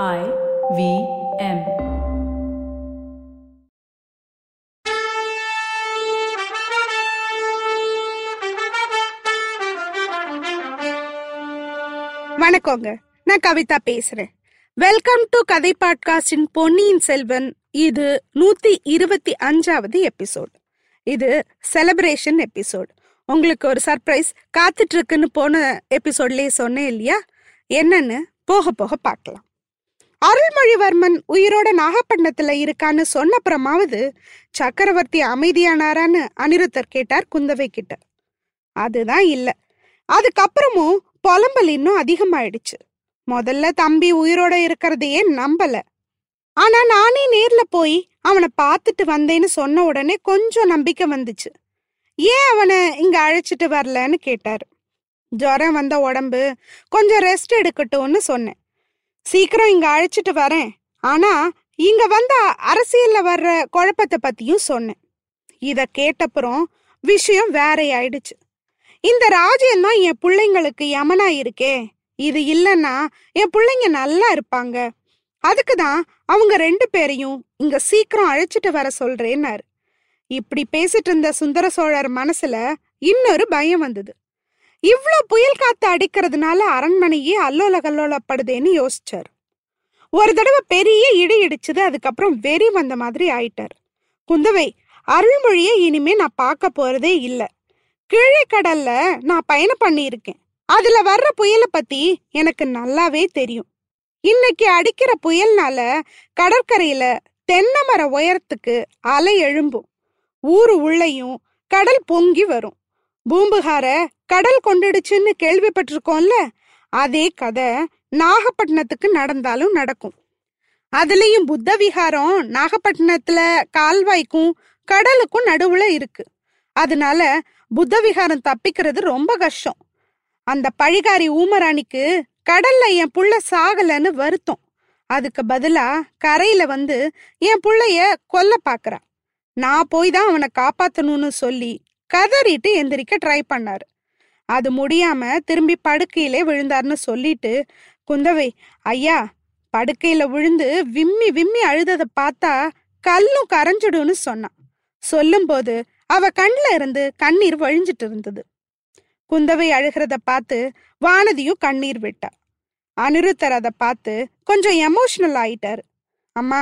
I V M. வணக்கங்க. நான் கவிதா பேசுறேன். வெல்கம் டு கதை பாட்காஸ்டின் பொன்னியின் செல்வன். இது நூத்தி இருபத்தி அஞ்சாவது எபிசோட். இது செலிப்ரேஷன் எபிசோட் உங்களுக்கு ஒரு சர்ப்ரைஸ் காத்துட்டு இருக்குன்னு போன எபிசோட்லயே சொன்னேன் இல்லையா? என்னன்னு போக போக பார்க்கலாம். அருள்மொழிவர்மன் உயிரோட நாகப்பட்டினத்துல இருக்கான்னு சொன்னப்புறமாவது சக்கரவர்த்தி அமைதியானாரான்னு அனிருத்தர் கேட்டார் குந்தவை கிட்ட. அதுதான் இல்ல. அதுக்கப்புறமும் புலம்பல் இன்னும் அதிகமாயிடுச்சு. முதல்ல தம்பி உயிரோட இருக்கிறதையே நம்பல. ஆனா நானே நேர்ல போய் அவனை பார்த்துட்டு வந்தேன்னு சொன்ன உடனே கொஞ்சம் நம்பிக்கை வந்துச்சு. ஏன் அவனை இங்க அழைச்சிட்டு வரலன்னு கேட்டாரு. ஜுரம் வந்த உடம்பு கொஞ்சம் ரெஸ்ட் எடுக்கட்டும்னு சொன்னேன். சீக்கிரம் இங்க அழைச்சிட்டு வரேன். ஆனா இங்க வந்த அரசியல்ல வர்ற குழப்பத்தை பத்தியும் சொன்னேன். இத கேட்டப்புறம் விஷயம் வேறையாயிடுச்சு. இந்த ராஜ்யம் தான் என் பிள்ளைங்களுக்கு யமனா இருக்கே. இது இல்லைன்னா என் பிள்ளைங்க நல்லா இருப்பாங்க. அதுக்கு தான் அவங்க ரெண்டு பேரையும் இங்க சீக்கிரம் அழைச்சிட்டு வர சொல்றேன்னாரு. இப்படி பேசிட்டு இருந்த சுந்தர சோழர் மனசுல இன்னொரு பயம் வந்தது. இவ்வளோ புயல் காத்து அடிக்கிறதுனால அரண்மனையே அல்லோல கல்லோலப்படுதேன்னு யோசிச்சார். ஒரு தடவை பெரிய இடி இடிச்சது அதுக்கப்புறம் வெறி வந்த மாதிரி ஆயிட்டார். குந்தவை அருள்மொழியை இனிமே நான் பார்க்க போறதே இல்லை. கீழே கடல்ல நான் பயணம் பண்ணியிருக்கேன். அதுல வர்ற புயலை பத்தி எனக்கு நல்லாவே தெரியும். இன்னைக்கு அடிக்கிற புயல்னால கடற்கரையில தென்னை மர உயரத்துக்கு அலை எழும்பும். ஊரு உள்ளேயும் கடல் பொங்கி வரும். பூம்புகார கடல் கொண்டுடுச்சுன்னு கேள்விப்பட்டிருக்கோம்ல அதே கதை நாகப்பட்டினத்துக்கு நடந்தாலும் நடக்கும். அதுலயும் புத்த விகாரம் நாகப்பட்டினத்துல கால்வாய்க்கும் கடலுக்கும் நடுவுல இருக்கு. அதனால புத்த விகாரம் தப்பிக்கிறது ரொம்ப கஷ்டம். அந்த பழிகாரி ஊமராணிக்கு கடல்ல என் புள்ள சாகலன்னு வருத்தம். அதுக்கு பதிலா கரையில வந்து என் புள்ளைய கொல்ல பாக்குறா. நான் போய் தான் அவனை காப்பாத்தணும்னு சொல்லி கதறிட்டு எந்திரிக்க ட்ரை பண்ணாரு. அது முடியாம திரும்பி படுக்கையிலே விழுந்தார்னு சொல்லிட்டு குந்தவை ஐயா படுக்கையில விழுந்து விம்மி விம்மி அழுததை பார்த்தா கல்லும் கரைஞ்சிடும்னு சொன்னான் சொல்லும்போது அவ கண்ல இருந்து கண்ணீர் வழிஞ்சிட்டு இருந்தது. குந்தவை அழுகிறத பார்த்து வானதியும் கண்ணீர் விட்டா. அனிருத்தர் அதை பார்த்து கொஞ்சம் எமோஷனல் ஆயிட்டாரு. அம்மா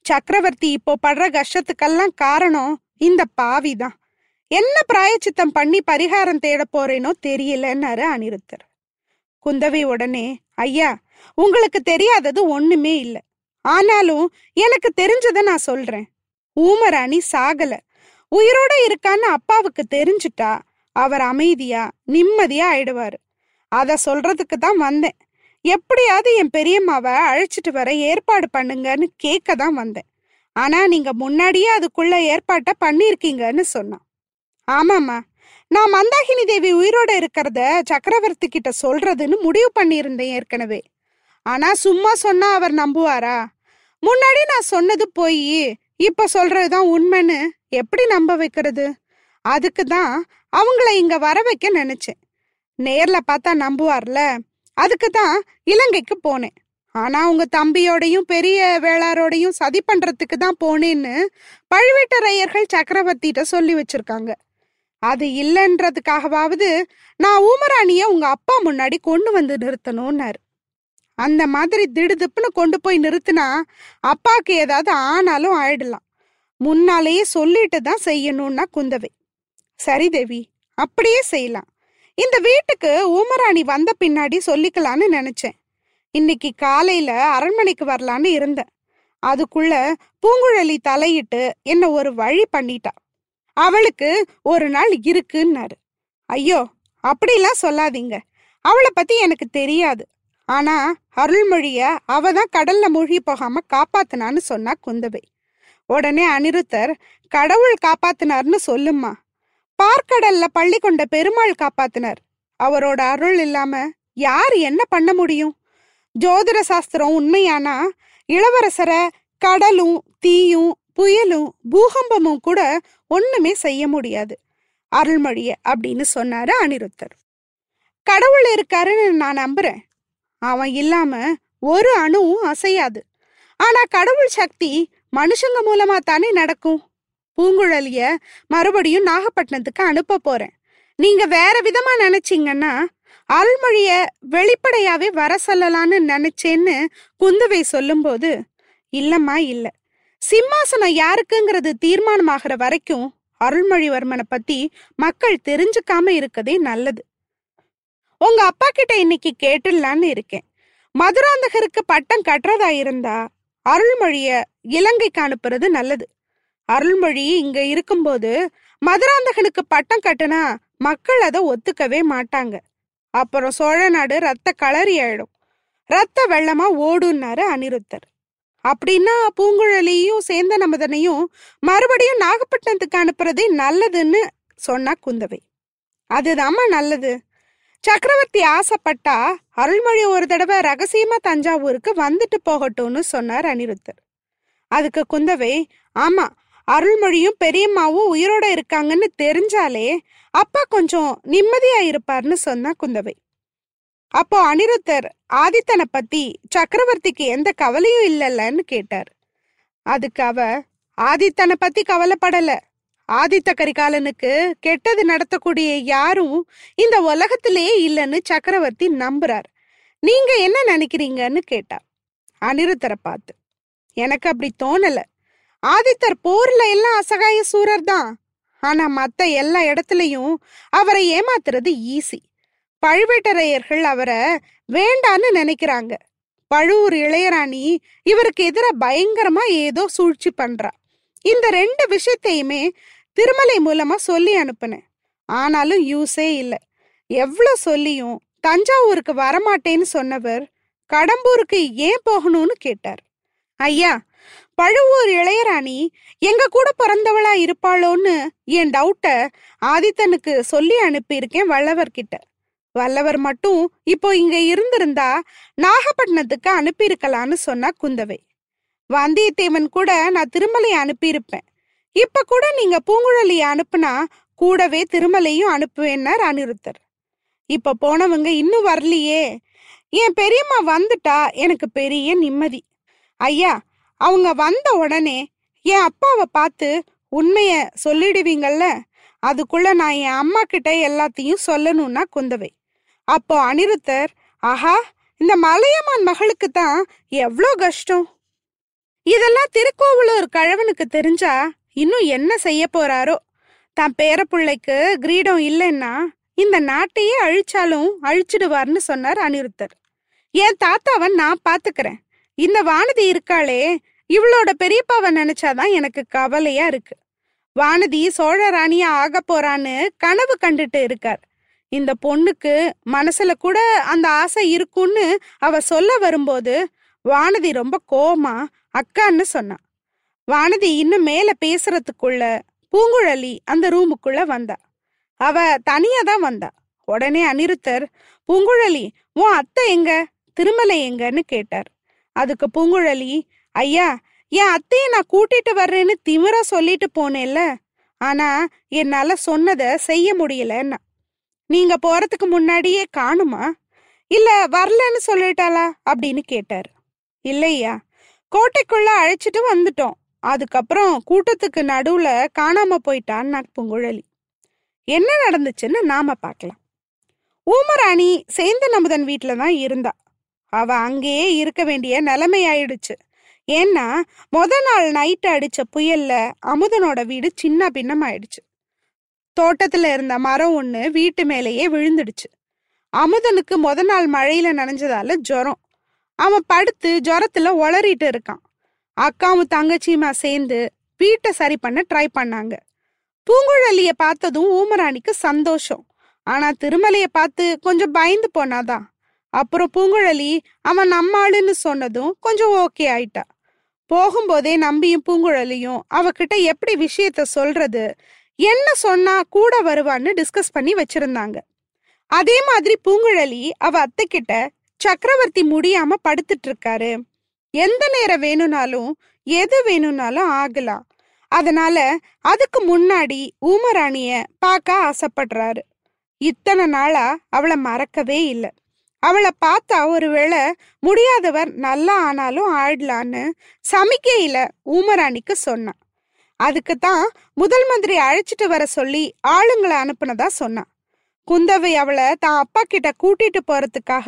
சக்கரவர்த்தி இப்போ படுற கஷ்டத்துக்கெல்லாம் காரணம் இந்த பாவி தான் என்ன பிராயச்சித்தம் பண்ணி பரிகாரம் தேட போறேனோ தெரியலன்னாரு அனிருத்தர். குந்தவை உடனே ஐயா உங்களுக்கு தெரியாதது ஒண்ணுமே இல்லை. ஆனாலும் எனக்கு தெரிஞ்சதை நான் சொல்றேன். ஊமராணி சாகல. உயிரோட இருக்கான்னு அப்பாவுக்கு தெரிஞ்சுட்டா அவர் அமைதியா நிம்மதியா ஆயிடுவாரு. அத சொல்றதுக்கு தான் வந்தேன். எப்படியாவது என் பெரியம்மாவை அழைச்சிட்டு வர ஏற்பாடு பண்ணுங்கன்னு கேட்க தான் வந்தேன். ஆனா நீங்க முன்னாடியே அதுக்குள்ள ஏற்பாட்டை பண்ணிருக்கீங்கன்னு சொன்னான். ஆமாம்மா. நான் மந்தாகினி தேவி உயிரோட இருக்கிறத சக்கரவர்த்தி கிட்ட சொல்றதுன்னு முடிவு பண்ணியிருந்தேன் ஏற்கனவே. ஆனா சும்மா சொன்னா அவர் நம்புவாரா? முன்னாடி நான் சொன்னது போய் இப்ப சொல்றதுதான் உண்மைன்னு எப்படி நம்ப வைக்கிறது? அதுக்கு தான் அவங்கள இங்க வர வைக்க நினைச்சேன். நேர்ல பார்த்தா நம்புவார்ல அதுக்கு தான் இலங்கைக்கு போனேன். ஆனா உங்க தம்பியோடையும் பெரிய வேளாரோடையும் சதி பண்றதுக்கு தான் போனேன்னு பழுவேட்டரையர்கள் சக்கரவர்த்திட்ட சொல்லி வச்சிருக்காங்க. அது இல்லைன்றதுக்காகவாவது நான் ஊமராணிய உங்க அப்பா முன்னாடி கொண்டு வந்து நிறுத்தணும்னாரு. அந்த மாதிரி திடுதிப்புன்னு கொண்டு போய் நிறுத்தினா அப்பாக்கு ஏதாவது ஆனாலும் ஆயிடலாம். முன்னாலேயே சொல்லிட்டு தான் செய்யணும்னா குந்தவை. சரி தேவி அப்படியே செய்யலாம். இந்த வீட்டுக்கு ஊமராணி வந்த பின்னாடி சொல்லிக்கலான்னு நினைச்சேன். இன்னைக்கு காலையில அரண்மனைக்கு வரலான்னு இருந்தேன். அதுக்குள்ள பூங்குழலி தலையிட்டு என்ன ஒரு வழி பண்ணிட்டா. அவளுக்கு ஒரு நாள் இருக்குன்னாரு. ஐயோ அப்படிலாம் சொல்லாதீங்க. அவளை பத்தி எனக்கு தெரியாது. ஆனா அருள்மொழிய அவ தான் கடல்ல மூழ்கி போகாம காப்பாத்தினான்னு சொன்னா குந்தவை. உடனே அனிருத்தர் கடவுள் காப்பாத்தினார்னு சொல்லுமா பார்க்கடல்ல பள்ளி கொண்ட பெருமாள் காப்பாத்தினார். அவரோட அருள் இல்லாம யார் என்ன பண்ண முடியும்? ஜோதிட சாஸ்திரம் உண்மையானா? இளவரசரை கடலும் தீயும் புயலும் பூகம்பமும் கூட ஒண்ணுமே செய்ய முடியாது. அருள்மொழிய அப்படின்னு சொன்னாரு அனிருத்தர். கடவுள் இருக்காருன்னு நான் நம்புறேன். அவன் இல்லாம ஒரு அணுவும் அசையாது. ஆனா கடவுள் சக்தி மனுஷங்க மூலமா தானே நடக்கும். பூங்குழலிய மறுபடியும் நாகப்பட்டினத்துக்கு அனுப்ப போறேன். நீங்க வேற விதமா நினைச்சீங்கன்னா அருள்மொழிய வெளிப்படையாவே வர சொல்லலான்னு நினைச்சேன்னு குந்தவை சொல்லும்போது இல்லம்மா இல்லை. சிம்மாசனம் யாருக்குங்கிறது தீர்மானமாகிற வரைக்கும் அருள்மொழிவர்மனை பத்தி மக்கள் தெரிஞ்சுக்காம இருக்கதே நல்லது. உங்க அப்பா கிட்ட இன்னைக்கு கேட்டுடலான்னு இருக்கேன். மதுராந்தகருக்கு பட்டம் கட்டுறதா இருந்தா அருள்மொழிய இலங்கைக்கு அனுப்புறது நல்லது. அருள்மொழி இங்க இருக்கும்போது மதுராந்தகனுக்கு பட்டம் கட்டுனா மக்கள் அதை ஒத்துக்கவே மாட்டாங்க. அப்புறம் சோழ நாடு ரத்த களறி ஆயிடும். ரத்த வெள்ளமா ஓடுன்னாரு அனிருத்தர். அப்படின்னா பூங்குழலியும் சேர்ந்த நமதனையும் மறுபடியும் நாகப்பட்டினத்துக்கு அனுப்புறதே நல்லதுன்னு சொன்னா குந்தவை. அதுதாம்மா நல்லது. சக்கரவர்த்தி ஆசைப்பட்டா அருள்மொழி ஒரு தடவை ரகசியமா தஞ்சாவூருக்கு வந்துட்டு போகட்டும்னு சொன்னார் அனிருத்தர். அதுக்கு குந்தவை ஆமா அருள்மொழியும் பெரியம்மாவும் உயிரோட இருக்காங்கன்னு தெரிஞ்சாலே அப்பா கொஞ்சம் நிம்மதியா இருப்பார்னு சொன்னா குந்தவை. அப்போ அனிருத்தர் ஆதித்தனை பத்தி சக்கரவர்த்திக்கு எந்த கவலையும் இல்லைல்லன்னு கேட்டார். அதுக்கு அவ ஆதித்தனை பத்தி கவலைப்படல. ஆதித்த கரிகாலனுக்கு கெட்டது நடத்தக்கூடிய யாரும் இந்த உலகத்திலேயே இல்லைன்னு சக்கரவர்த்தி நம்புறார். நீங்க என்ன நினைக்கிறீங்கன்னு கேட்டா அனிருத்தரை பார்த்து எனக்கு அப்படி தோணல. ஆதித்தர் போர்ல எல்லாம் அசகாய சூரர் தான் ஆனா மத்த எல்லா இடத்துலயும் அவரை ஏமாத்துறது ஈஸி. பழுவேட்டரையர்கள் அவரை வேண்டான்னு நினைக்கிறாங்க. பழுவூர் இளையராணி இவருக்கு எதிர பயங்கரமா ஏதோ சூழ்ச்சி பண்றா. இந்த ரெண்டு விஷயத்தையுமே திருமலை மூலமா சொல்லி அனுப்புனேன். ஆனாலும் யூஸே இல்லை. எவ்வளோ சொல்லியும் தஞ்சாவூருக்கு வரமாட்டேன்னு சொன்னவர் கடம்பூருக்கு ஏன் போகணும்னு கேட்டார். ஐயா பழுவூர் இளையராணி எங்க கூட பிறந்தவளா இருப்பாளோன்னு என் டவுட்டை ஆதித்தனுக்கு சொல்லி அனுப்பியிருக்கேன் வல்லவர்கிட்ட வல்லவர் மட்டும் இப்போ இங்க இருந்திருந்தா நாகப்பட்டினத்துக்கு அனுப்பியிருக்கலான்னு சொன்னா குந்தவை. வந்தியத்தேவன் கூட நான் திருமலையை அனுப்பியிருப்பேன். இப்ப கூட நீங்க பூங்குழலியை அனுப்புனா கூடவே திருமலையும் அனுப்புவேன்னார் அனிருத்தர். இப்ப போனவங்க இன்னும் வரலையே. என் பெரியம்மா வந்துட்டா எனக்கு பெரிய நிம்மதி. ஐயா அவங்க வந்த உடனே என் அப்பாவை பார்த்து உண்மைய சொல்லிடுவீங்கல்ல? அதுக்குள்ள நான் என் அம்மா கிட்ட எல்லாத்தையும் சொல்லணும்னா குந்தவை. அப்போ அனிருத்தர் ஆஹா இந்த மலையமான் மகளுக்கு தான் எவ்வளோ கஷ்டம். இதெல்லாம் திருக்கோவலூர் கழவனுக்கு தெரிஞ்சா இன்னும் என்ன செய்ய போறாரோ. தான் பேரப்பிள்ளைக்கு கிரீடம் இல்லைன்னா இந்த நாட்டையே அழிச்சாலும் அழிச்சிடுவார்னு சொன்னார் அனிருத்தர். என் தாத்தாவை நான் பாத்துக்கிறேன். இந்த வானதி இருக்காளே இவளோட பெரியப்பாவை நினைச்சாதான் எனக்கு கவலையா இருக்கு. வானதி சோழ ராணியா ஆக போறான்னு கனவு கண்டுட்டு இருக்கார். இந்த பொண்ணுக்கு மனசுல கூட அந்த ஆசை இருக்கும்னு அவ சொல்ல வரும்போது வானதி ரொம்ப கோமா அக்கான்னு சொன்னான் வானதி இன்னும் மேல பேசுறதுக்குள்ள பூங்குழலி அந்த ரூமுக்குள்ள வந்தா. அவ தனியா தான் வந்தா. உடனே அனிருத்தர் பூங்குழலி உன் அத்தை எங்க? திருமலை எங்கன்னு கேட்டார். அதுக்கு பூங்குழலி ஐயா என் அத்தையை நான் கூட்டிட்டு வர்றேன்னு திமிரா சொல்லிட்டு போனேன்ல. ஆனா என்னால சொன்னதை செய்ய முடியலன்னா. நீங்க போறதுக்கு முன்னாடியே காணுமா? இல்ல வரலன்னு சொல்லிட்டாளா? அப்படின்னு கேட்டாரு. இல்லையா கோட்டைக்குள்ள அழைச்சிட்டு வந்துட்டோம். அதுக்கப்புறம் கூட்டத்துக்கு நடுவுல காணாம போயிட்டான்னா பூங்குழலி. என்ன நடந்துச்சுன்னு நாம பார்க்கலாம் ஊமராணி சேந்த நமுதன் வீட்டில் தான் இருந்தா. அவ அங்கேயே இருக்க வேண்டிய நிலைமை ஆயிடுச்சு ஏன்னா மொத நாள் நைட்டு அடிச்ச புயல்ல அமுதனோட வீடு சின்ன பின்னம் ஆயிடுச்சு தோட்டத்துல இருந்த மரம் ஒண்ணு வீட்டு மேலேயே விழுந்துடுச்சு. அமுதனுக்கு முத நாள் மழையில நனைஞ்சதால ஜுரம். அவன் படுத்து ஜுரத்துல உளறிட்டு இருக்கான். அக்காவும் தங்கச்சியுமா சேர்ந்து வீட்டை சரி பண்ண ட்ரை பண்ணாங்க. பூங்குழலிய பார்த்ததும் ஊமராணிக்கு சந்தோஷம். ஆனா திருமலைய பார்த்து கொஞ்சம் பயந்து போனாதான். அப்புறம் பூங்குழலி அவன் நம்மாளுன்னு சொன்னதும் கொஞ்சம் ஓகே ஆயிட்டா. போகும்போதே நம்பியும் பூங்குழலியும் அவகிட்ட எப்படி விஷயத்த சொல்றது என்ன சொன்னா கூட வருவான்னு டிஸ்கஸ் பண்ணி வச்சிருந்தாங்க. அதே மாதிரி பூங்குழலி அவ அத்தை கிட்ட சக்கரவர்த்தி முடியாம படுத்துட்டு இருக்காரு எந்த நேரம் வேணும்னாலும் எது வேணும்னாலும் ஆகலாம். அதனால அதுக்கு முன்னாடி ஊமராணிய பார்க்க ஆசைப்படுறாரு. இத்தனை நாளா அவளை மறக்கவே இல்லை. அவளை பார்த்தா ஒருவேளை முடியாதவர் நல்லா ஆனாலும் ஆடலான்னு சமிக்கையில ஊமராணிக்கு சொன்னான். அதுக்கு தான் முதல் மந்திரி அழைச்சிட்டு வர சொல்லி ஆளுங்களை அனுப்புனதா சொன்னான். குந்தவை அவளை தான் அப்பா கிட்ட கூட்டிட்டு போறதுக்காக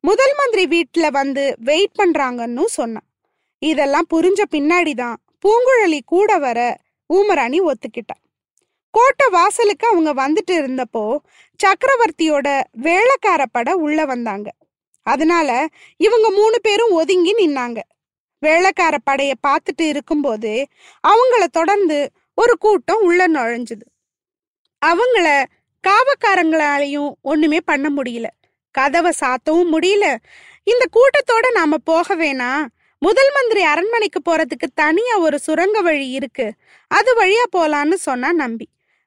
முதல் மந்திரி வீட்டுல வந்து வெயிட் பண்றாங்கன்னு சொன்னான். இதெல்லாம் புரிஞ்ச பின்னாடிதான் பூங்குழலி கூட வர ஊமராணி ஒத்துக்கிட்டா. கோட்டை வாசலுக்கு அவங்க வந்துட்டு இருந்தப்போ சக்கரவர்த்தியோட வேலைக்கார பட உள்ள வந்தாங்க. அதனால இவங்க மூணு பேரும் ஒதுங்கி நின்னாங்க. வேலைக்கார படைய பார்த்துட்டு இருக்கும்போது அவங்கள தொடர்ந்து ஒரு கூட்டம் உள்ள நுழைஞ்சுது. அவங்கள காவக்காரங்களாலையும் ஒண்ணுமே பண்ண முடியல. கதவை சாத்தவும் முடியல. இந்த கூட்டத்தோட நாம போக வேணாம் முதல் மந்திரி அரண்மனைக்கு போறதுக்கு தனியா ஒரு சுரங்க வழி இருக்கு. அது வழியா போலான்னு சொன்னா நம்பி.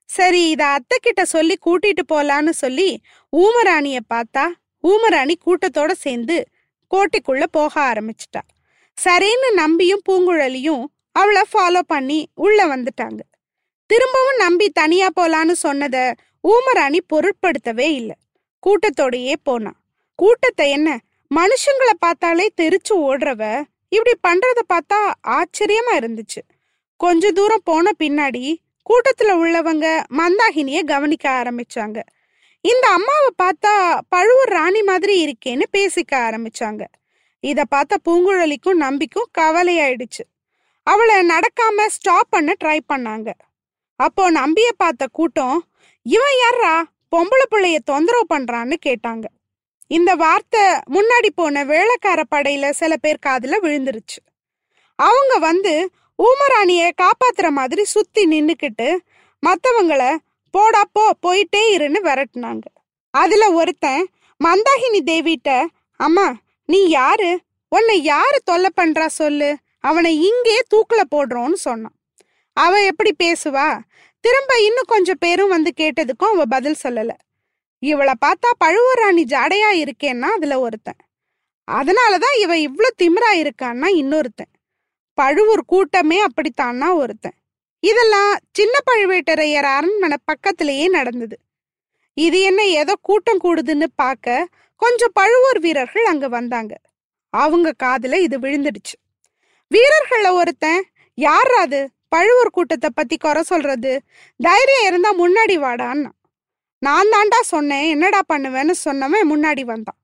சரி இத அத்தை கிட்ட சொல்லி கூட்டிட்டு போலான்னு சொல்லி ஊமராணிய பார்த்தா ஊமராணி கூட்டத்தோட சேர்ந்து கோட்டைக்குள்ள போக ஆரம்பிச்சிட்டா. சரின்னு நம்பியும் பூங்குழலியும் அவளை ஃபாலோ பண்ணி உள்ள வந்துட்டாங்க. திரும்பவும் நம்பி தனியா போலான்னு சொன்னத ஊமராணி பொருட்படுத்தவே இல்லை. கூட்டத்தோடையே போனா. கூட்டத்தை என்ன மனுஷங்களை பார்த்தாலே தெரிச்சு ஓடுறவ இப்படி பண்றத பார்த்தா ஆச்சரியமா இருந்துச்சு. கொஞ்ச தூரம் போன பின்னாடி கூட்டத்துல உள்ளவங்க மந்தாகினிய கவனிக்க ஆரம்பிச்சாங்க. இந்த அம்மாவை பார்த்தா பழுவூர் ராணி மாதிரி இருக்கேன்னு பேசிக்க ஆரம்பிச்சாங்க. இத பார்த்த பூங்குழலிக்கும் நம்பிக்கும் கவலையாயிடுச்சு. அவளை நடக்காம ஸ்டாப் பண்ண ட்ரை பண்ணாங்க. அப்போ நம்பிய பார்த்த கூட்டம் இவன் யாரா பொம்பளை பிள்ளைய தொந்தரவு பண்றான்னு கேட்டாங்க. இந்த வார்த்தை முன்னாடி போன வேலைக்கார படையில சில பேர் காதுல விழுந்துருச்சு. அவங்க வந்து ஊமராணிய காப்பாத்துற மாதிரி சுத்தி நின்னுக்கிட்டு மத்தவங்கள போடா போ போயிட்டே இருன்னு விரட்டுனாங்க. அதுல ஒருத்தன் மந்தாகினி தேவிட்ட அம்மா நீ யாரு? உன்னை யாரு தொல்லை பண்றா சொல்லு. அவனை இங்கே தூக்கில் போடுறோன்னு சொன்னான். அவ எப்படி பேசுவா? திரும்ப இன்னும் கொஞ்சம் பேரும் வந்து கேட்டதுக்கும் அவ பதில் சொல்லல. இவளை பார்த்தா பழுவராணி ஜாடையா இருக்கேன்னா அதுல ஒருத்தன். அதனாலதான் இவ இவ்வளோ திமிரா இருக்கான்னா இன்னொருத்தன். பழுவூர் கூட்டமே அப்படித்தான்னா ஒருத்தன். இதெல்லாம் சின்ன பழுவேட்டரையர் அரண்மனை பக்கத்திலேயே நடந்தது. இது என்ன ஏதோ கூட்டம் கூடுதுன்னு பார்க்க கொஞ்சம் பழுவூர் வீரர்கள் அங்க வந்தாங்க. அவங்க காதுல இது விழுந்துடுச்சு. வீரர்கள்ல ஒருத்தன் யார் அது? பழுவூர் கூட்டத்தை பத்தி குறை சொல்றது? தைரியம் இருந்தா முன்னாடி வாடான்னு. நான் தாண்டா சொன்னேன் என்னடா பண்ணுவேன்னு சொன்னவன் முன்னாடி வந்தான்.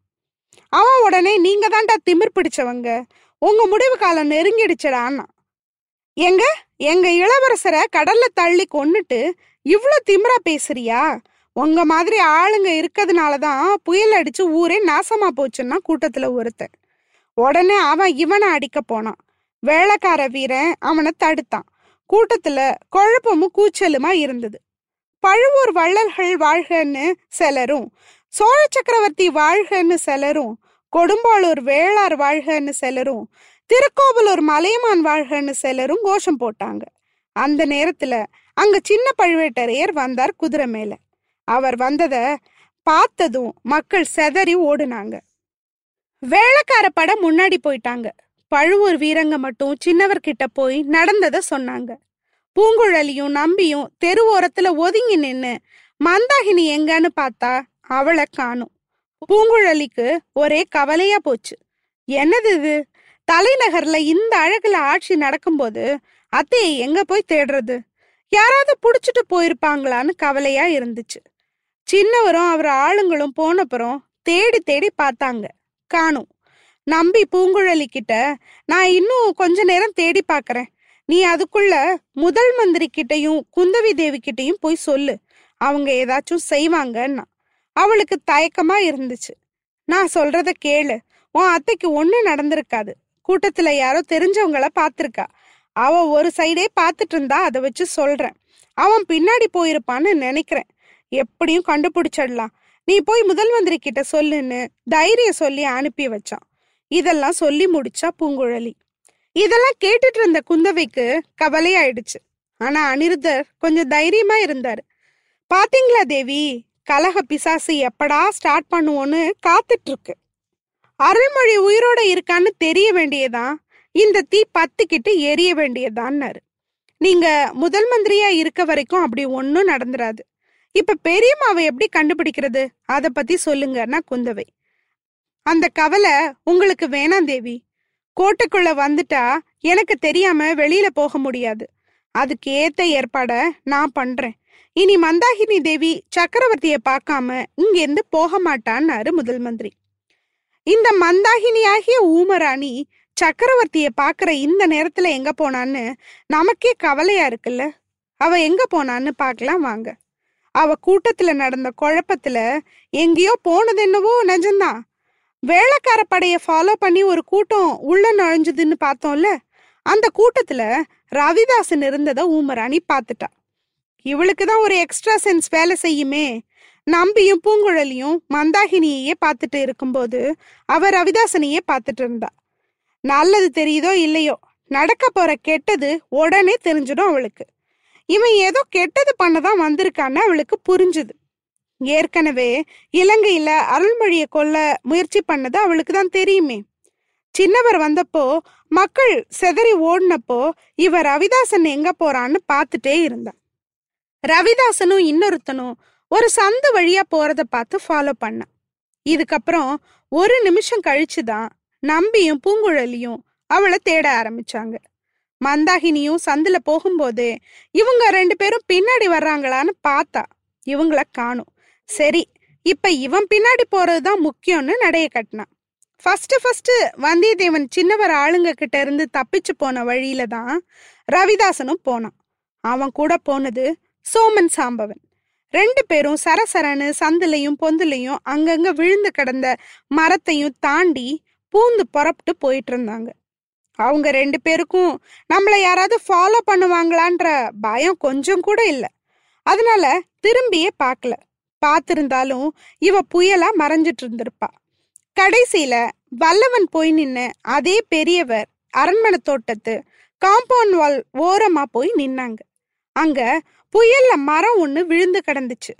அவன் உடனே நீங்க தாண்டா திமிர் பிடிச்சவங்க. உங்க முடிவு காலம் நெருங்கிடுச்சடான்னா. எங்க? எங்க இளவரசரை கடல்ல தள்ளி கொன்னுட்டு இவ்வளோ திமிரா பேசுறியா? உங்க மாதிரி ஆளுங்க இருக்கிறதுனால தான் புயல் அடிச்சு ஊரே நாசமா போச்சுன்னா கூட்டத்துல ஒருத்தன். உடனே அவன் இவனை அடிக்க போனான். வேலைக்கார வீரன் அவனை தடுத்தான். கூட்டத்துல குழப்பமும் கூச்சலுமா இருந்தது. பழுவூர் வள்ளல்கள் வாழ்கன்னு சிலரும் சோழ சக்கரவர்த்தி வாழ்கன்னு சிலரும் கொடும்பாளூர் வேளார் வாழ்கன்னு சிலரும் திருக்கோவலூர் மலையமான் வாழ்கன்னு சிலரும் கோஷம் போட்டாங்க. அந்த நேரத்துல அங்க சின்ன பழுவேட்டரையர் வந்தார் குதிரை மேல. அவர் வந்தத பார்த்ததும் மக்கள் செதறி ஓடுனாங்க. வேளக்கார படம் முன்னாடி போயிட்டாங்க. பழுவூர் வீரங்க மட்டும் சின்னவர்கிட்ட போய் நடந்தத சொன்னாங்க. பூங்குழலியும் நம்பியும் தெரு ஓரத்துல ஒதுங்கி நின்னு மந்தாகினி எங்கன்னு பார்த்தா அவளை காணும். பூங்குழலிக்கு ஒரே கவலையா போச்சு. என்னது இது? தலைநகர்ல இந்த அழகுல ஆட்சி நடக்கும்போது அத்தையை எங்க போய் தேடுறது? யாராவது புடிச்சிட்டு போயிருப்பாங்களான்னு கவலையா இருந்துச்சு. சின்னவரும் அவர் ஆளுங்களும் போனப்புறம் தேடி தேடி பார்த்தாங்க. காணும். நம்பி பூங்குழலி கிட்ட நான் இன்னும் கொஞ்ச நேரம் தேடி பார்க்கறேன். நீ அதுக்குள்ள முதல் மந்திரி கிட்டையும் குந்தவி தேவி கிட்டையும் போய் சொல்லு. அவங்க ஏதாச்சும் செய்வாங்கன்னா. அவளுக்கு தயக்கமா இருந்துச்சு. நான் சொல்றத கேளு. உன் அத்தைக்கு ஒண்ணும் நடந்திருக்காது. கூட்டத்துல யாரோ தெரிஞ்சவங்கள பார்த்திருக்கா. அவ ஒரு சைடே பார்த்துட்டு இருந்தா அதை வச்சு சொல்றேன். அவன் பின்னாடி போயிருப்பான்னு நினைக்கிறேன். எப்படியும் கண்டுபிடிச்சிடலாம். நீ போய் முதல் மந்திரி கிட்ட சொல்லுன்னு தைரியம் சொல்லி அனுப்பி வச்சான். இதெல்லாம் சொல்லி முடிச்சா பூங்குழலி. இதெல்லாம் கேட்டுட்டு இருந்த குந்தவைக்கு கவலையாயிடுச்சு. ஆனா அனிருத்தர் கொஞ்சம் தைரியமா இருந்தாரு. பாத்தீங்களா தேவி கலக பிசாசு எப்படா ஸ்டார்ட் பண்ணுவோன்னு காத்துட்டு இருக்கு அருள்மொழி உயிரோட இருக்கான்னு தெரிய வேண்டியதான் இந்த தீ பத்துக்கிட்டு எரிய வேண்டியதான்னாரு. நீங்க முதல் மந்திரியா இருக்க வரைக்கும் அப்படி ஒன்னும் நடந்துராது. இப்ப பெரியம்மாவை எப்படி கண்டுபிடிக்கிறது? அத பத்தி சொல்லுங்கன்னா குந்தவை. அந்த கவலை உங்களுக்கு வேணாம் தேவி. கோட்டைக்குள்ள வந்துட்டா எனக்கு தெரியாம வெளியில போக முடியாது. அதுக்கு ஏத்த ஏற்பாட நான் பண்றேன். இனி மந்தாகினி தேவி சக்கரவர்த்திய பார்க்காம இங்கிருந்து போக மாட்டான்னாரு முதல் மந்திரி. இந்த மந்தாகினியாகிய ஊமராணி சக்கரவர்த்திய பாக்குற இந்த நேரத்துல எங்க போனான்னு நமக்கே கவலையா இருக்குல்ல? அவ எங்க போனான்னு பார்க்கலாம் வாங்க. அவ கூட்டத்துல நடந்த குழப்பத்துல எங்கேயோ போனது என்னவோ நிஜம்தான் வேளக்கார படைய ஃபாலோ பண்ணி ஒரு கூட்டம் உள்ள நுழைஞ்சதுன்னு பார்த்தோம்ல அந்த கூட்டத்துல ரவிதாசன் இருந்ததை ஊமராணி பார்த்துட்டா. இவளுக்கு தான் ஒரு எக்ஸ்ட்ரா சென்ஸ் வேலை செய்யுமே. நம்பியும் பூங்குழலியும் மந்தாகினியையே பார்த்துட்டு இருக்கும்போது அவ ரவிதாசனையே பார்த்துட்டு இருந்தா. நல்லது தெரியுதோ இல்லையோ நடக்க போற கெட்டது உடனே தெரிஞ்சிடும் அவளுக்கு. இவன் ஏதோ கெட்டது பண்ணதான் வந்திருக்கான்னு அவளுக்கு புரிஞ்சுது. ஏற்கனவே இலங்கையில அருள்மொழியை கொல்ல முயற்சி பண்ணது அவளுக்கு தான் தெரியுமே. சின்னவர் வந்தப்போ மக்கள் செதறி ஓடினப்போ இவ ரவிதாசன் எங்க போறான்னு பார்த்துட்டே இருந்தா ரவிதாசனும் இன்னொருத்தனும் ஒரு சந்து வழியா போறத பார்த்து ஃபாலோ பண்ணான். இதுக்கப்புறம் ஒரு நிமிஷம் கழிச்சுதான் நம்பியும் பூங்குழலியும் அவளை தேட ஆரம்பிச்சாங்க. மந்தாகினியும் சந்தில போகும்போது இவங்க ரெண்டு பேரும் பின்னாடி வர்றாங்களான்னு பார்த்தா இவங்கள காணும். சரி இப்ப இவன் பின்னாடி போறதுதான் முக்கியம்னு நடைய கட்டினான். ஃபர்ஸ்ட் ஃபர்ஸ்ட் வந்தியத்தேவன் சின்னவர் ஆளுங்க கிட்ட இருந்து தப்பிச்சு போன வழியில தான் ரவிதாசனும் போனான். அவன் கூட போனது சோமன் சாம்பவன். ரெண்டு பேரும் சரசரன்னு சந்துலையும் பொந்துலையும் அங்கங்க விழுந்து கிடந்த மரத்தையும் தாண்டி பூந்து புறப்பட்டு போயிட்டு இருந்தாங்க. அவங்க ரெண்டு பேருக்கும் நம்மள யாராவது ஃபாலோ பண்ணுவாங்களான்ற பயம் கொஞ்சம் கூட இல்லை. அதனால திரும்பியே பார்க்கல. பார்த்திருந்தாலும் இவ புயலா மறைஞ்சிட்டு இருந்திருப்பா. கடைசியில வல்லவன் போய் நின்று அதே பெரியவர் அரண்மனை தோட்டத்து காம்பவுண்ட் வால் ஓரமா போய் நின்னாங்க. அங்க புயல்ல மரம் ஒன்று விழுந்து கிடந்துச்சு.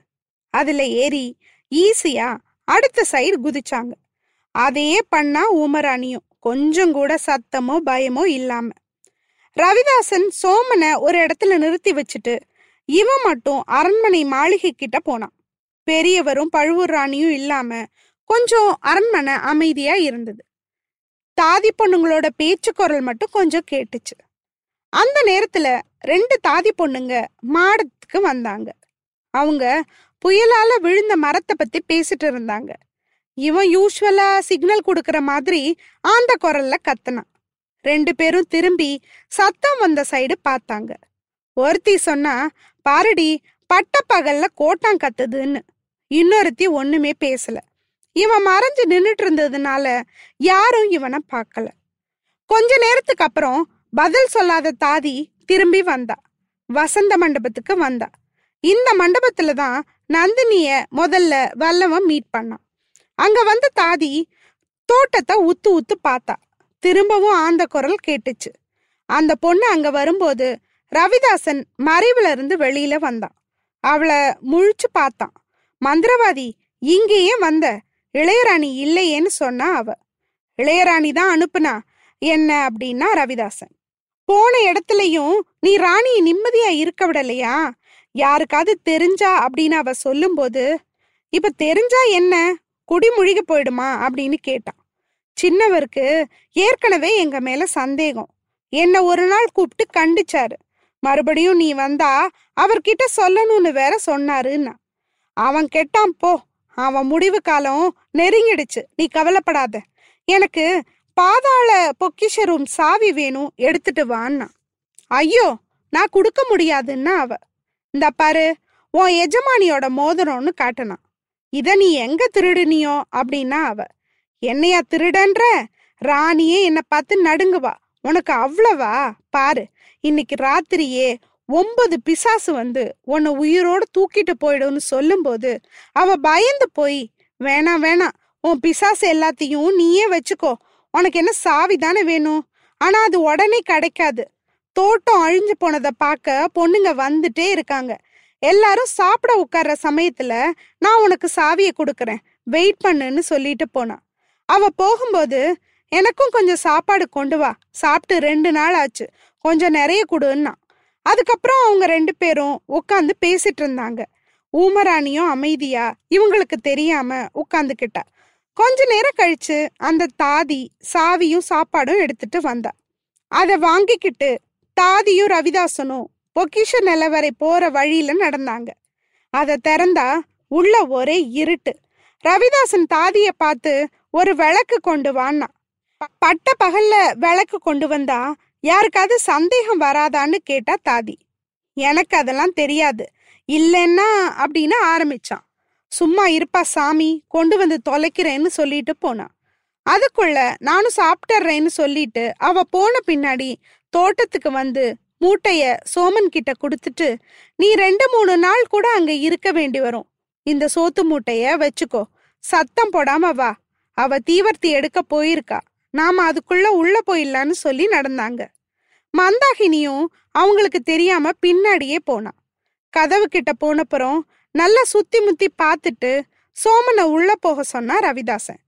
அதுல ஏறி ஈஸியா அடுத்த சைடு குதிச்சாங்க. அதையே பண்ணா உமராணியும். கொஞ்சம் கூட சத்தமோ பயமோ இல்லாம. ரவிதாசன் சோமனை ஒரு இடத்துல நிறுத்தி வச்சுட்டு இவன் மட்டும் அரண்மனை மாளிகை கிட்ட போனான். பெரியவரும் பழுவூர் ராணியும் இல்லாம கொஞ்சம் அரண்மனை அமைதியா இருந்தது. தாதி பொண்ணுங்களோட பேச்சு குரல் மட்டும் கொஞ்சம் கேட்டுச்சு. அந்த நேரத்துல ரெண்டு தாதி பொண்ணுங்க மாடத்துக்கு வந்தாங்க. அவங்க புயலால விழுந்த மரத்தை பத்தி பேசிட்டு இருந்தாங்க. இவன் யூஸ்வலா சிக்னல் கொடுக்கற மாதிரி ஆந்த குரல்ல கத்துனான். ரெண்டு பேரும் திரும்பி சத்தம் வந்த சைடு பார்த்தாங்க. ஒருத்தி சொன்னா பாரடி பட்ட பகல்ல கோட்டான் கத்துதுன்னு. இன்னொருத்தி ஒண்ணுமே பேசல. இவன் மறைஞ்சு நின்றுட்டு இருந்ததுனால யாரும் இவனை பார்க்கல. கொஞ்ச நேரத்துக்கு அப்புறம் பதில் சொல்லாத தாதி திரும்பி வந்தா. வசந்த மண்டபத்துக்கு வந்தா. இந்த மண்டபத்துல தான் நந்தினிய முதல்ல வல்லவன் மீட் பண்ணான். அங்க வந்த தாதி தோட்டத்தை உத்து உத்து பார்த்தா. திரும்பவும் ஆந்த குரல் கேட்டுச்சு. அந்த பொண்ணு அங்க வரும்போது ரவிதாசன் மறைவுல இருந்து வெளியில வந்தான் அவளை முழிச்சு பார்த்தான் மந்திரவாதி இங்கேயே வந்த. இளையராணி இல்லையேன்னு சொன்னா அவ. இளையராணி தான் அனுப்புனா என்ன அப்படின்னா ரவிதாசன். போன இடத்துலயும் நீ ராணியை நிம்மதியா இருக்க விடலையா? யாருக்காவது தெரிஞ்சா அப்படின்னு அவ சொல்லும்போது இப்ப தெரிஞ்சா என்ன? குடிமுழுகி போயிடுமா அப்படின்னு கேட்டான். சின்னவருக்கு ஏற்கனவே எங்க மேல சந்தேகம். என்ன ஒரு நாள் கூப்பிட்டு கண்டிச்சாரு. மறுபடியும் நீ வந்தா அவர்கிட்ட சொல்லணும்னு வேற சொன்னாருன்னா. அவன் கெட்டான் போ அவன் முடிவு காலம் நெருங்கிடுச்சு நீ கவலைப்படாத. எனக்கு பாதாள பொக்கிஷ ரூம் சாவி வேணும் எடுத்துட்டு வான்னா. ஐயோ நான் கொடுக்க முடியாதுன்னா அவ. இந்த பாரு உன் எஜமானியோட மோதிரம்னு காட்டினான். இத நீ எங்க திருடுனியோ? அப்படின்னா அவ என்னையா திருடன்ற? ராணியே என்னை பார்த்து நடுங்குவா. உனக்கு அவ்வளவா? பாரு இன்னைக்கு ராத்திரியே ஒன்பது பிசாசு வந்து உன்னை உயிரோடு தூக்கிட்டு போயிடும்னு சொல்லும்போது அவ பயந்து போய் வேணாம் வேணாம். உன் பிசாசு எல்லாத்தையும் நீயே வச்சுக்கோ. உனக்கு என்ன சாவி தானே வேணும்? ஆனா அது உடனே கிடைக்காது. தோட்டம் அழிஞ்சு போனதை பார்க்க பொண்ணுங்க வந்துட்டே இருக்காங்க. எல்லாரும் சாப்பிட உட்கார்ற சமயத்துல நான் உனக்கு சாவியை கொடுக்குறேன். வெயிட் பண்ணுன்னு சொல்லிட்டு போனான் அவ போகும்போது எனக்கும் கொஞ்சம் சாப்பாடு கொண்டு வா. சாப்பிட்டு ரெண்டு நாள் ஆச்சு. கொஞ்சம் நிறைய கொடுன்னா. அதுக்கப்புறம் அவங்க ரெண்டு பேரும் உட்காந்து பேசிட்டு இருந்தாங்க. ஊமராணியும் அமைதியா இவங்களுக்கு தெரியாம உட்காந்துக்கிட்டா கொஞ்ச நேரம் கழிச்சு அந்த தாதி சாவியும் சாப்பாடும் எடுத்துட்டு வந்தா. அதை வாங்கிக்கிட்டு தாதியும் ரவிதாசனும் பொக்கிஷ நிலவரை போற வழியில நடந்தாங்க. அதை திறந்தா உள்ள ஒரே இருட்டு. ரவிதாசன் தாதிய பார்த்து ஒரு விளக்கு கொண்டு வான்னா. பட்ட பகல்ல விளக்கு கொண்டு வந்தா யாருக்காவது சந்தேகம் வராதான்னு கேட்டா தாதி. எனக்கு அதெல்லாம் தெரியாது. இல்லைன்னா அப்படின்னு ஆரம்பிச்சான். சும்மா இருப்பா சாமி கொண்டு வந்து தொலைக்கிறேன்னு சொல்லிட்டு போனான் அதுக்குள்ள நானும் சாப்பிட்டுறேன்னு சொல்லிட்டு அவ போன பின்னாடி தோட்டத்துக்கு வந்து மூட்டைய சோமன் கிட்ட கொடுத்துட்டு நீ ரெண்டு மூணு நாள் கூட அங்க இருக்க வேண்டி வரும். இந்த சோத்து மூட்டைய வச்சுக்கோ. சத்தம் போடாம வா. அவ தீவர்த்தி எடுக்க போயிருக்கா. நாம அதுக்குள்ள உள்ள போயிடலான்னு சொல்லி நடந்தாங்க. மந்தாகினியும் அவங்களுக்கு தெரியாம பின்னாடியே போனா. கதவு கிட்ட போனப்புறம் நல்லா சுத்தி முத்தி பார்த்துட்டு சோமனை உள்ள போக சொன்னா ரவிதாசன்.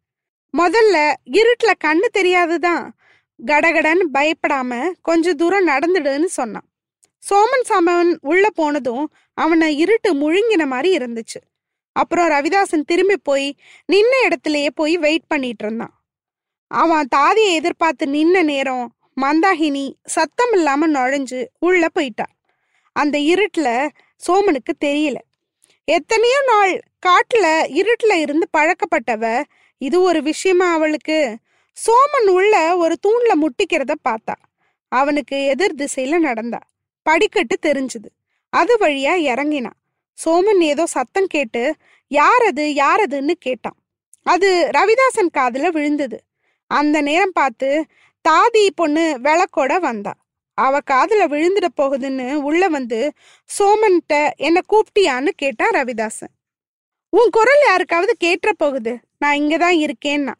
முதல்ல இருட்டுல கண்ணு தெரியாதுதான். கடகடன் பயப்படாம கொஞ்ச தூரம் நடந்துடுன்னு சொன்னான். சோமன் சாமன் உள்ள போனதும் அவனை இருட்டு முழுங்கின மாதிரி இருந்துச்சு. அப்புறம் ரவிதாசன் திரும்பி போய் நின்ன இடத்துலயே போய் வெயிட் பண்ணிட்டு இருந்தான். அவன் தாதியை எதிர்பார்த்து நின்ன நேரம் மந்தாகினி சத்தம் இல்லாம நுழைஞ்சு உள்ள போயிட்டா. அந்த இருட்டுல சோமனுக்கு தெரியல. எத்தனையோ நாள் காட்டுல இருட்டுல இருந்து பழக்கப்பட்டவ இது ஒரு விஷயமா அவளுக்கு? சோமன் உள்ள ஒரு தூண்ல முட்டிக்கிறத பார்த்தா. அவனுக்கு எதிர் திசையில நடந்தா. படிக்கட்டு தெரிஞ்சுது. அது வழியா இறங்கினான் சோமன் ஏதோ சத்தம் கேட்டு யாரது யாரதுன்னு கேட்டான். அது ரவிதாசன் காதுல விழுந்தது. அந்த நேரம் பார்த்து தாதி பொண்ணு விளக்கோட வந்தா. அவ காதுல விழுந்துட போகுதுன்னு உள்ள வந்து சோமன்கிட்ட என்ன கூப்பிட்டியான்னு கேட்டான் ரவிதாசன். உன் குரல் யாருக்காவது கேட்டுற போகுது. நான் இங்கதான் இருக்கேன்னா.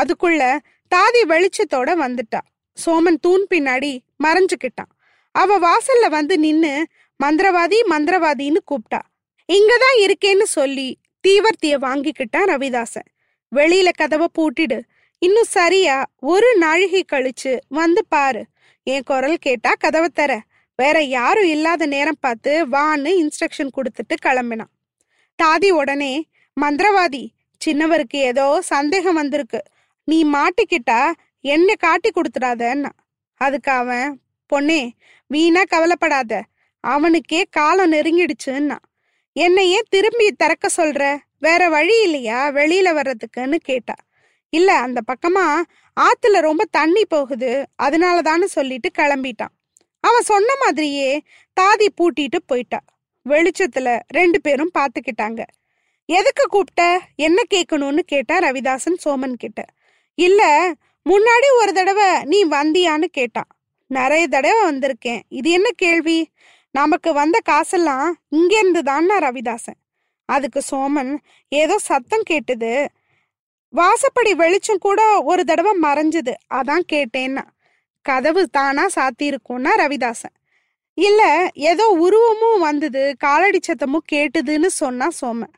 அதுக்குள்ள தாதி வெளிச்சத்தோட வந்துட்டா. சோமன் தூண் பின்னாடி மறைஞ்சுக்கிட்டான் அவ வாசல்ல வந்து நின்னு மந்திரவாதி மந்திரவாதின்னு கூப்பிட்டா இங்கதான் இருக்கேன்னு சொல்லி தீவர்த்திய வாங்கிக்கிட்டான் ரவிதாசன். வெளியில கதவை பூட்டிடு. இன்னும் சரியா ஒரு நாழிகை கழிச்சு வந்து பாரு. என் குரல் கேட்டா கதவை தர. வேற யாரும் இல்லாத நேரம் பார்த்து வான்னு இன்ஸ்ட்ரக்ஷன் கொடுத்துட்டு கிளம்பினான் தாதி உடனே மந்திரவாதி சின்னவருக்கு ஏதோ சந்தேகம் வந்திருக்கு. நீ மாட்டிக்கிட்டா என்ன காட்டி கொடுத்துடாதன்னா. அதுக்கு அவன் பொண்ணே வீணா கவலைப்படாத. அவனுக்கே காலம் நெருங்கிடுச்சுன்னா. என்னையே திரும்பி திறக்க சொல்ற? வேற வழி இல்லையா வெளியில வர்றதுக்குன்னு கேட்டா. இல்ல அந்த பக்கமா ஆத்துல ரொம்ப தண்ணி போகுது. அதனாலதான்னு சொல்லிட்டு கிளம்பிட்டான். அவன் சொன்ன மாதிரியே தாதி பூட்டிட்டு போயிட்டா. வெளிச்சத்துல ரெண்டு பேரும் பாத்துக்கிட்டாங்க. எதுக்கு கூப்பிட்ட என்ன கேட்கணும்னு கேட்டா ரவிதாசன் சோமன் கிட்ட. இல்ல முன்னாடி ஒரு தடவை நீ வந்தியான்னு கேட்டான். நிறைய தடவை வந்திருக்கேன். இது என்ன கேள்வி? நமக்கு வந்த காசெல்லாம் இங்கேருந்து தான்னா ரவிதாசன்? அதுக்கு சோமன் ஏதோ சத்தம் கேட்டுது. வாசப்படி வெளிச்சம் கூட ஒரு தடவை மறைஞ்சது. அதான் கேட்டேன்னா. கதவு தானா சாத்தியிருக்கும்னா ரவிதாசன். இல்ல ஏதோ உருவமும் வந்தது காலடி சத்தமும் கேட்டுதுன்னு சொன்னா சோமன்.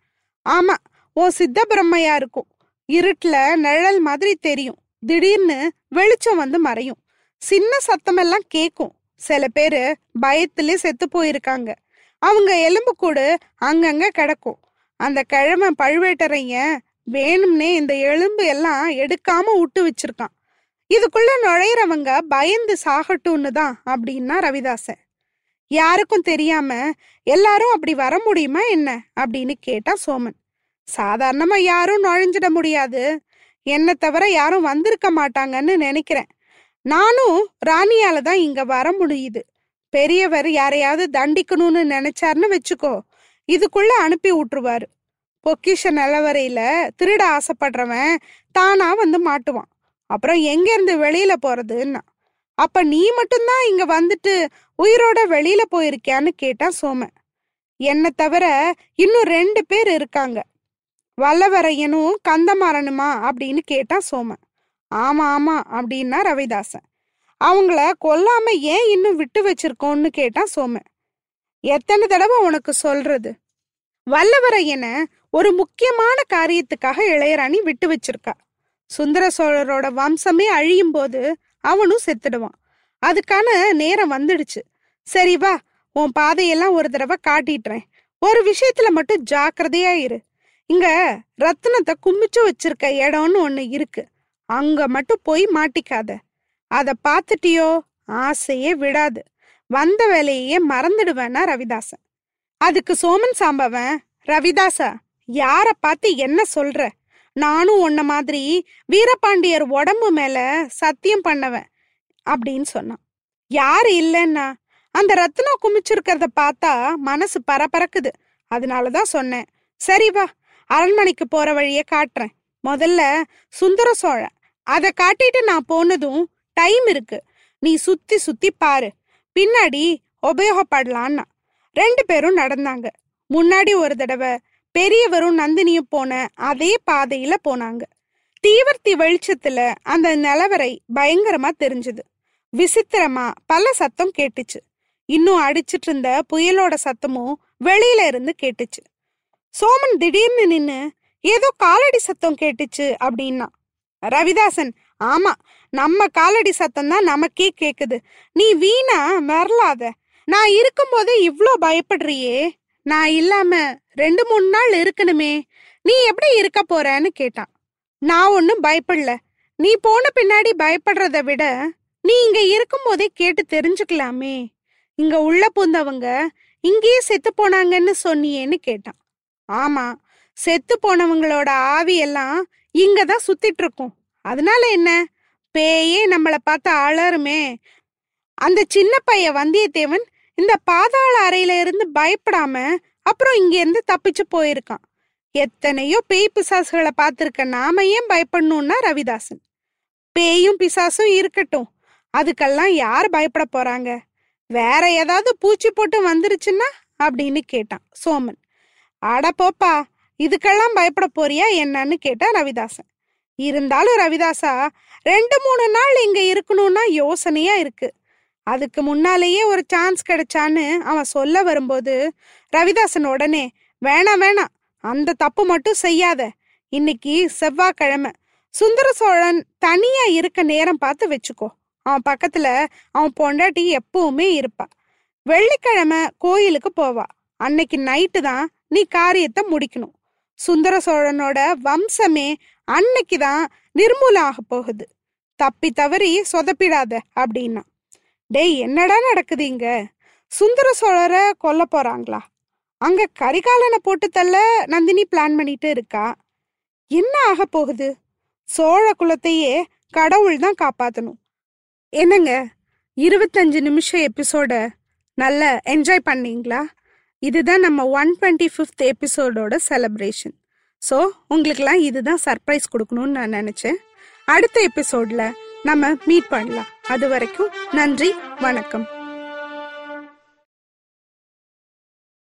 ஆமா ஓ சித்த பிரம்மையா இருக்கும். இருட்டுல நிழல் மாதிரி தெரியும். திடீர்னு வெளிச்சம் வந்து மறையும். சின்ன சத்தமெல்லாம் கேக்கும். சில பேரு பயத்திலே செத்து போயிருக்காங்க. அவங்க எலும்பு கூடு அங்கங்க கிடக்கும். அந்த கிழமை பழுவேட்டரைய வேணும்னே இந்த எலும்பு எல்லாம் எடுக்காம விட்டு வச்சிருக்கான். இதுக்குள்ள நுழையிறவங்க பயந்து சாகட்டும்னு தான் அப்படின்னா ரவிதாசன். யாருக்கும் தெரியாம எல்லாரும் அப்படி வர முடியுமா என்ன? அப்படின்னு கேட்டா சோமன். சாதாரணமா யாரும் நுழைஞ்சிட முடியாது. என்னை தவிர யாரும் வந்திருக்க மாட்டாங்கன்னு நினைக்கிறேன். நானும் ராணியால தான் இங்க வர முடியுது. பெரியவர் யாரையாவது தண்டிக்கணும்னு நினைச்சாருன்னு வச்சுக்கோ. இதுக்குள்ள அனுப்பி விட்டுருவாரு. பொக்கிஷ நிலவரையில திருட ஆசைப்படுறவன் தானா வந்து மாட்டுவான். அப்புறம் எங்க இருந்து வெளியில போறதுன்னா? அப்ப நீ மட்டும்தான் இங்க வந்துட்டு உயிரோட வெளியில போயிருக்கியான்னு கேட்டான் சோமன். என்னை தவிர இன்னும் ரெண்டு பேர் இருக்காங்க. வல்லவரையனும் கந்தமாறனுமா அப்படின்னு கேட்டான் சோமன். ஆமா ஆமா அப்படின்னா ரவிதாசன். அவங்கள கொல்லாம ஏன் இன்னும் விட்டு வச்சிருக்கோம்னு கேட்டான் சோமன். எத்தனை தடவை உனக்கு சொல்றது? வல்லவரையனை ஒரு முக்கியமான காரியத்துக்காக இளையராணி விட்டு வச்சிருக்கா. சுந்தர சோழரோட வம்சமே அழியும் போது அவனும் செத்துடுவான். அதுக்கான நேரம் வந்துடுச்சு. சரி வா உன் பாதையெல்லாம் ஒரு தடவை காட்டிட்டுறேன். ஒரு விஷயத்துல மட்டும் ஜாக்கிரதையா இரு. இங்க ரத்தினத்தை குமிச்சு வச்சிருக்க இடம்னு ஒண்ணு இருக்கு. அங்க மட்டும் போய் மாட்டிக்காத. அத பார்த்துட்டியோ ஆசையே விடாது. வந்த வேலையே மறந்துடுவேன்னா ரவிதாசன். அதுக்கு சோமன் சாம்பவன் ரவிதாசா யார பார்த்து என்ன சொல்ற? நானும் உன்ன மாதிரி வீரபாண்டியர் உடம்பு மேல சத்தியம் பண்ணவன் அப்படின்னு சொன்னான். யாரு இல்லைன்னா? அந்த ரத்னம் குமிச்சிருக்கிறத பார்த்தா மனசு பரபரக்குது. அதனாலதான் சொன்னேன். சரி வா அரண்மனைக்கு போற வழிய காட்டுறேன். முதல்ல சுந்தர சோழன். அதை காட்டிட்டு நான் போனதும் டைம் இருக்கு. நீ சுத்தி சுத்தி பாரு. பின்னாடி உபயோகப்படலான்னா. ரெண்டு பேரும் நடந்தாங்க. முன்னாடி ஒரு தடவை பெரியவரும் நந்தினியும் போன அதே பாதையில போனாங்க. தீவர்த்தி வெளிச்சத்துல அந்த நிலவரை பயங்கரமா தெரிஞ்சது. விசித்திரமா பல சத்தம் கேட்டுச்சு. இன்னும் அடிச்சிட்டு இருந்த புயலோட சத்தமும் வெளியில இருந்து கேட்டுச்சு. சோமன் திடீர்னு நின்னு ஏதோ காலடி சத்தம் கேட்டுச்சு அப்படின்னா. ரவிதாசன் ஆமா நம்ம காலடி சத்தம் தான் நமக்கே கேக்குது. நீ வீணா வரலாத. நான் இருக்கும்போதே இவ்ளோ பயப்படுறியே. நான் இல்லாம ரெண்டு மூணு நாள் இருக்கணுமே. நீ எப்படி இருக்க போறன்னு கேட்டான். நான் ஒன்றும் பயப்படல. நீ போன பின்னாடி பயப்படுறத விட நீ இங்க இருக்கும்போதே கேட்டு தெரிஞ்சுக்கலாமே. இங்க உள்ள பூந்தவங்க இங்கேயே செத்து போனாங்கன்னு சொன்னியேன்னு கேட்டான். ஆமா. செத்து போனவங்களோட ஆவி எல்லாம் இங்கதான் சுத்திட்டு இருக்கும் அதனால என்ன? பேயே நம்மள பார்த்து அலருமே. அந்த சின்ன பையன் வந்தியத்தேவன் இந்த பாதாள அறையில இருந்து பயப்படாம அப்புறம் இங்க இருந்து தப்பிச்சு போயிருக்கான். எத்தனையோ பேய் பிசாசுகளை பார்த்துருக்க நாம ஏன் பயப்படணும்னா ரவிதாசன். பேயும் பிசாசும் இருக்கட்டும். அதுக்கெல்லாம் யார் பயப்பட போறாங்க? வேற ஏதாவது பூச்சி போட்டு வந்துருச்சுன்னா அப்படின்னு கேட்டான் சோமன். ஆட போப்பா இதுக்கெல்லாம் பயப்பட போறியா என்னன்னு கேட்டா ரவிதாசன். இருந்தாலும் ரவிதாசா ரெண்டு மூணு நாள் இங்க இருக்கணும்னா யோசனையா இருக்கு. அதுக்கு முன்னாலேயே ஒரு சான்ஸ் கிடைச்சான்னு அவன் சொல்ல வரும்போது ரவிதாசன் உடனே வேணாம் வேணாம் அந்த தப்பு மட்டும் செய்யாத. இன்னைக்கு செவ்வாய்க்கிழமை. சுந்தர சோழன் தனியா இருக்க நேரம் பார்த்து வச்சுக்கோ. அவன் பக்கத்துல அவன் பொண்டாட்டி எப்பவுமே இருப்பா. வெள்ளிக்கிழமை கோயிலுக்கு போவா. அன்னைக்கு நைட்டு தான் நீ காரியத்தை முடிக்கணும். சுந்தர சோழனோட வம்சமே அன்னைக்கு தான் நிர்மூலம் ஆக போகுது. தப்பி தவறி சொதப்பிடாத அப்படின்னா. டேய் என்னடா நடக்குது இங்க? சுந்தர சோழரை கொல்ல போறாங்களா? அங்க கரிகாலனை போட்டு தள்ள நந்தினி பிளான் பண்ணிட்டு இருக்கா? என்ன ஆக போகுது? சோழ குலத்தையே கடவுள் தான் காப்பாத்தணும். என்னங்க? இருபத்தஞ்சு நிமிஷம் எபிசோட நல்லா என்ஜாய் பண்ணீங்களா? இதுதான் நம்ம ஒன் டுவெண்ட்டி ஃபிஃப்த் எபிசோடோட செலப்ரேஷன் ஸோ உங்களுக்கெல்லாம் இதுதான் சர்ப்ரைஸ் கொடுக்கணும்னு நான் நினச்சேன். அடுத்த எபிசோடில் நம்ம மீட் பண்ணலாம். அது வரைக்கும் நன்றி வணக்கம்.